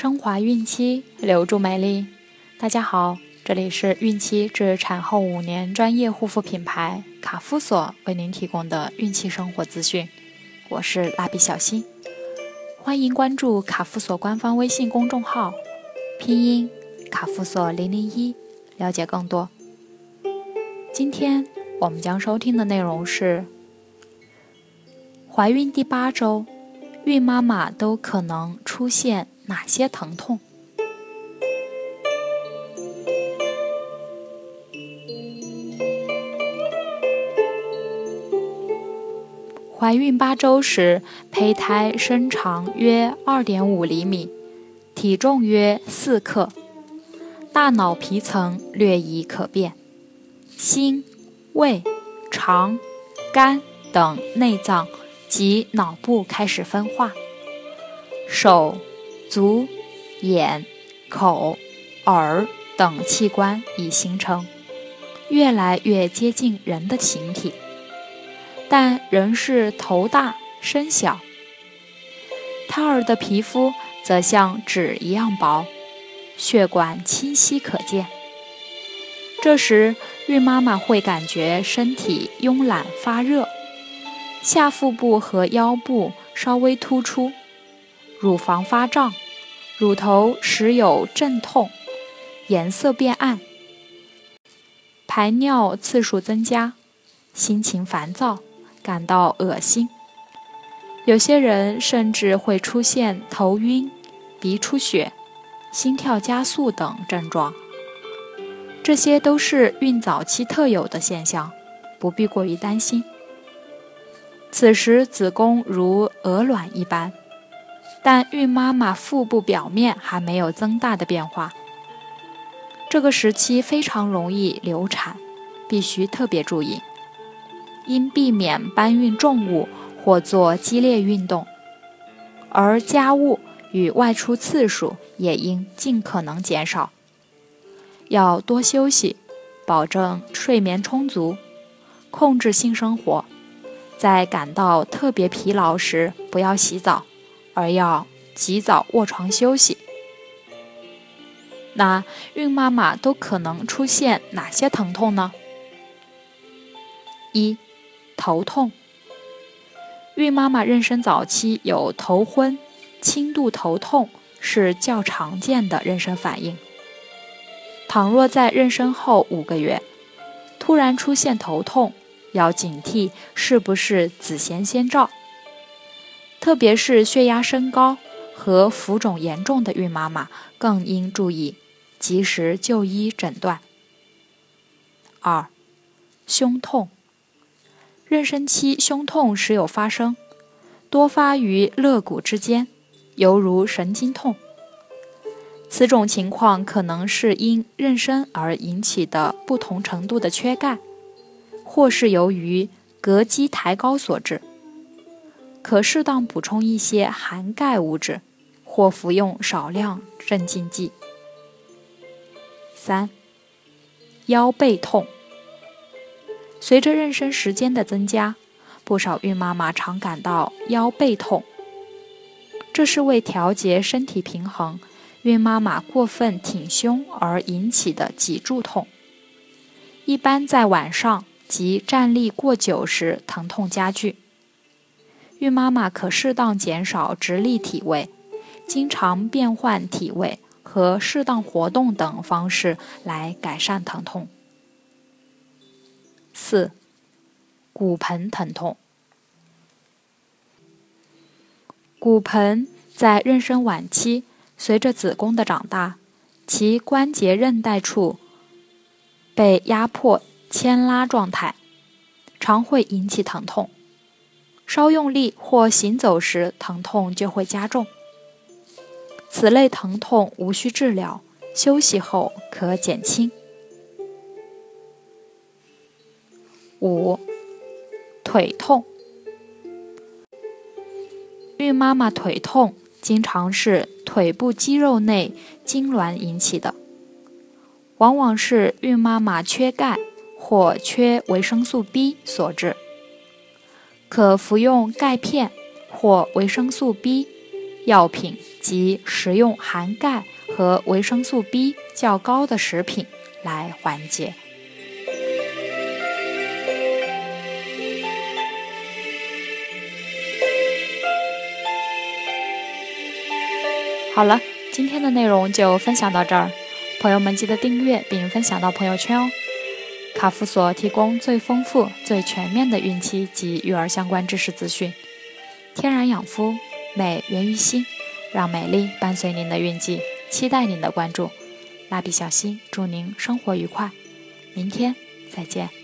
升华孕期，留住美丽。大家好，这里是孕期至产后五年专业护肤品牌卡夫索为您提供的孕期生活资讯。我是蜡笔小新，欢迎关注卡夫索官方微信公众号，拼音卡夫索零零一，了解更多。今天我们将收听的内容是：怀孕第八周，孕妈妈都可能出现哪些疼痛？怀孕八周时，胚胎身长约二点五厘米，体重约四克，大脑皮层略已可变。心、胃、肠、肝等内脏及脑部开始分化，手、足、眼、口、耳等器官已形成，越来越接近人的形体，但仍是头大身小。胎儿的皮肤则像纸一样薄，血管清晰可见。这时，孕妈妈会感觉身体慵懒发热，下腹部和腰部稍微突出，乳房发胀，乳头时有阵痛，颜色变暗，排尿次数增加，心情烦躁，感到恶心。有些人甚至会出现头晕、鼻出血、心跳加速等症状。这些都是孕早期特有的现象，不必过于担心。此时子宫如鹅卵一般，但孕妈妈腹部表面还没有增大的变化。这个时期非常容易流产，必须特别注意，应避免搬运重物或做激烈运动，而家务与外出次数也应尽可能减少。要多休息，保证睡眠充足，控制性生活。在感到特别疲劳时，不要洗澡，而要及早卧床休息。那孕妈妈都可能出现哪些疼痛呢？一、头痛。孕妈妈妊娠早期有头昏、轻度头痛是较常见的妊娠反应。倘若在妊娠后五个月突然出现头痛，要警惕是不是子痫先兆，特别是血压升高和浮肿严重的孕妈妈更应注意及时就医诊断。二、胸痛，妊娠期胸痛时有发生，多发于肋骨之间，犹如神经痛。此种情况可能是因妊娠而引起的不同程度的缺钙，或是由于膈肌抬高所致。可适当补充一些含钙物质，或服用少量镇静剂。三、腰背痛。随着妊娠时间的增加，不少孕妈妈常感到腰背痛，这是为调节身体平衡。孕妈妈过分挺胸而引起的脊柱痛，一般在晚上及站立过久时疼痛加剧。孕妈妈可适当减少直立体位，经常变换体位和适当活动等方式来改善疼痛。四、骨盆疼痛。骨盆在妊娠晚期。随着子宫的长大，其关节韧带处被压迫牵拉状态，常会引起疼痛。稍用力或行走时，疼痛就会加重。此类疼痛无需治疗，休息后可减轻。五、腿痛，孕妈妈腿痛。经常是腿部肌肉内痉挛引起的，往往是孕妈妈缺钙或缺维生素 B 所致。可服用钙片或维生素 B 药品及食用含钙和维生素 B 较高的食品来缓解。好了，今天的内容就分享到这儿，朋友们记得订阅并分享到朋友圈哦。卡夫所提供最丰富、最全面的孕期及育儿相关知识资讯，天然养肤，美源于心，让美丽伴随您的孕期，期待您的关注。蜡笔小新祝您生活愉快，明天再见。